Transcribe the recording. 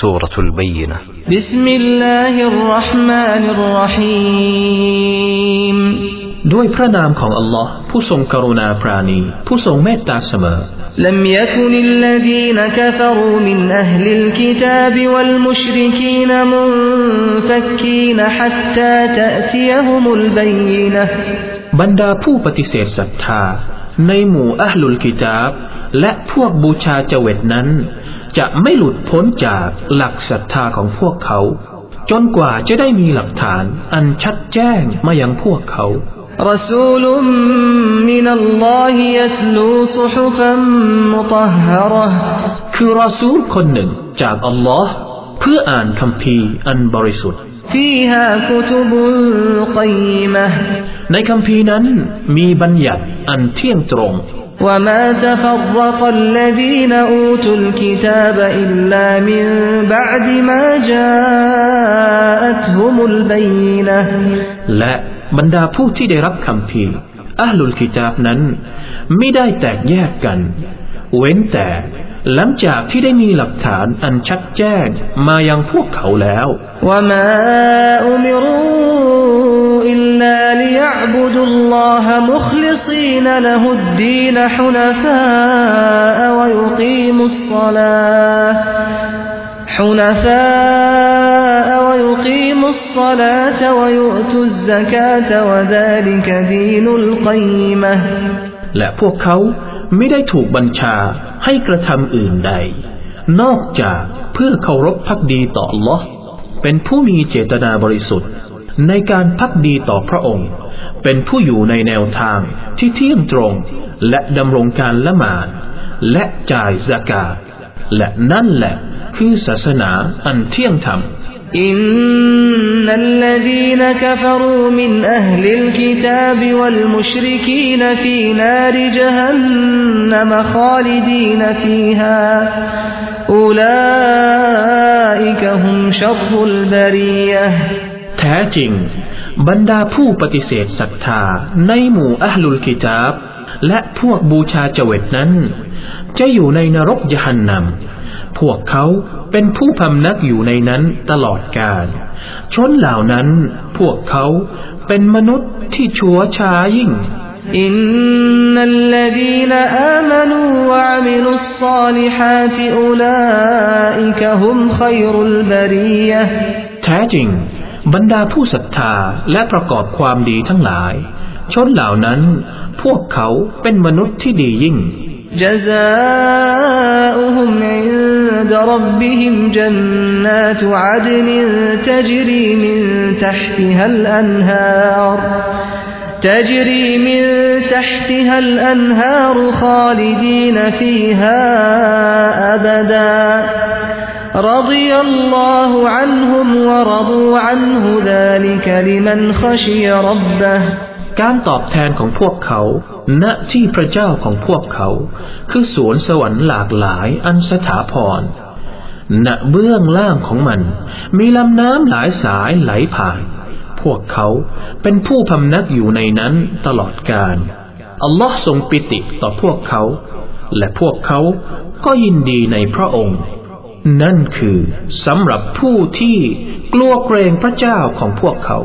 سورة البينة بسم الله الرحمن الرحيم ด้วยพระนามของอัลลอฮ์ผู้ทรงกรุณาปราณี ผู้ทรงเมตตาเสมอ لم يكن الذين كفروا من أهل الكتاب والمشركين منفكين حتى تأتيهم البينة บรรดาผู้ปฏิเสธศรัทธา ในหมู่อัลุลกิจาบ และพวกบูชาเจวิตนั้น จะไม่หลุดพ้นจากหลักศรัทธาของพวกเขา จนกว่าจะได้มีหลักฐานอันชัดแจ้งมายังพวกเขารสูลุมมินัลลอฮิยัตลูซุฮุคือรอซูลคนหนึ่งจากอัลลอฮ์เพื่ออ่านคัมภีร์อันบริสุทธิ์ ในคัมภีร์นั้นมีบัญญัติอันเที่ยงตรง وما تفرق الذين أوتوا الكتاب إلا من بعد ما جاءتهم البينة และบรรดาผู้ที่ได้รับคำพีร์อัลลุลกิตาบนั้น ไม่ได้แตกแยกกัน เว้นแต่หลังจากที่ได้มีหลักฐานอันชัดแจ้งมายังพวกเขาแล้ว وما أمروا مخلصين له الدين حنفاء ويقيموا الصلاة حنفاء ويقيموا الصلاة ويؤتوا الزكاة وذلك دين القيمة และพวกเขาไม่ได้ถูกบัญชาให้กระทำอื่นใด นอกจากเพื่อเคารพพักดีต่อ Allah เป็นผู้มีเจตนาบริสุทธิ์ ในการพักดีต่อพระองค์ เป็นผู้อยู่ในแนวทางที่เที่ยงตรง และดำรงการละหมาดและจ่ายสกาตและนั่นแหละคือศาสนาอันเที่ยงธรรม إن الذين كفروا من أهل الكتاب والمشركين في نار جهنم خالدين فيها أولئك هم شر البرية แท้จริง บรรดาผู้ปฏิเสธศรัทธาในหมู่อัลลุลกิตาบ และพวกบูชาเจเวตนั้น จะอยู่ในนรกยหันนำพวกเขาเป็นผู้พำนักอยู่ในนั้นตลอดกาลชนเหล่านั้น พวกเขาเป็นมนุษย์ที่ชั่วช้ายิ่ง إن الذين آمنوا وعملوا الصالحات أولئك هم خير البرية แท้จริง บรรดาผู้ศรัทธาและประกอบความดีทั้งหลาย ชนเหล่านั้น พวกเขาเป็นมนุษย์ที่ดียิ่ง جزاؤهم عند ربهم جنات عدن تجري من تحتها الأنهار تجري من تحتها الأنهار خالدين فيها أبدا رضي الله عنهم ورضوا عنه ذلك لمن خشي ربه การตอบแทนของพวกเขา ณ ที่พระเจ้าของพวกเขา คือสวนสวรรค์หลากหลายอันสถาพร ณ เบื้องล่างของมัน มีลำน้ำหลายสายไหลผ่าน พวกเขาเป็นผู้พำนักอยู่ในนั้นตลอดกาลอัลลอฮ์ทรงปิติต่อพวกเขา และพวกเขาก็ยินดีในพระองค์ นั่นคือสำหรับผู้ที่กลัวเกรงพระเจ้าของพวกเขา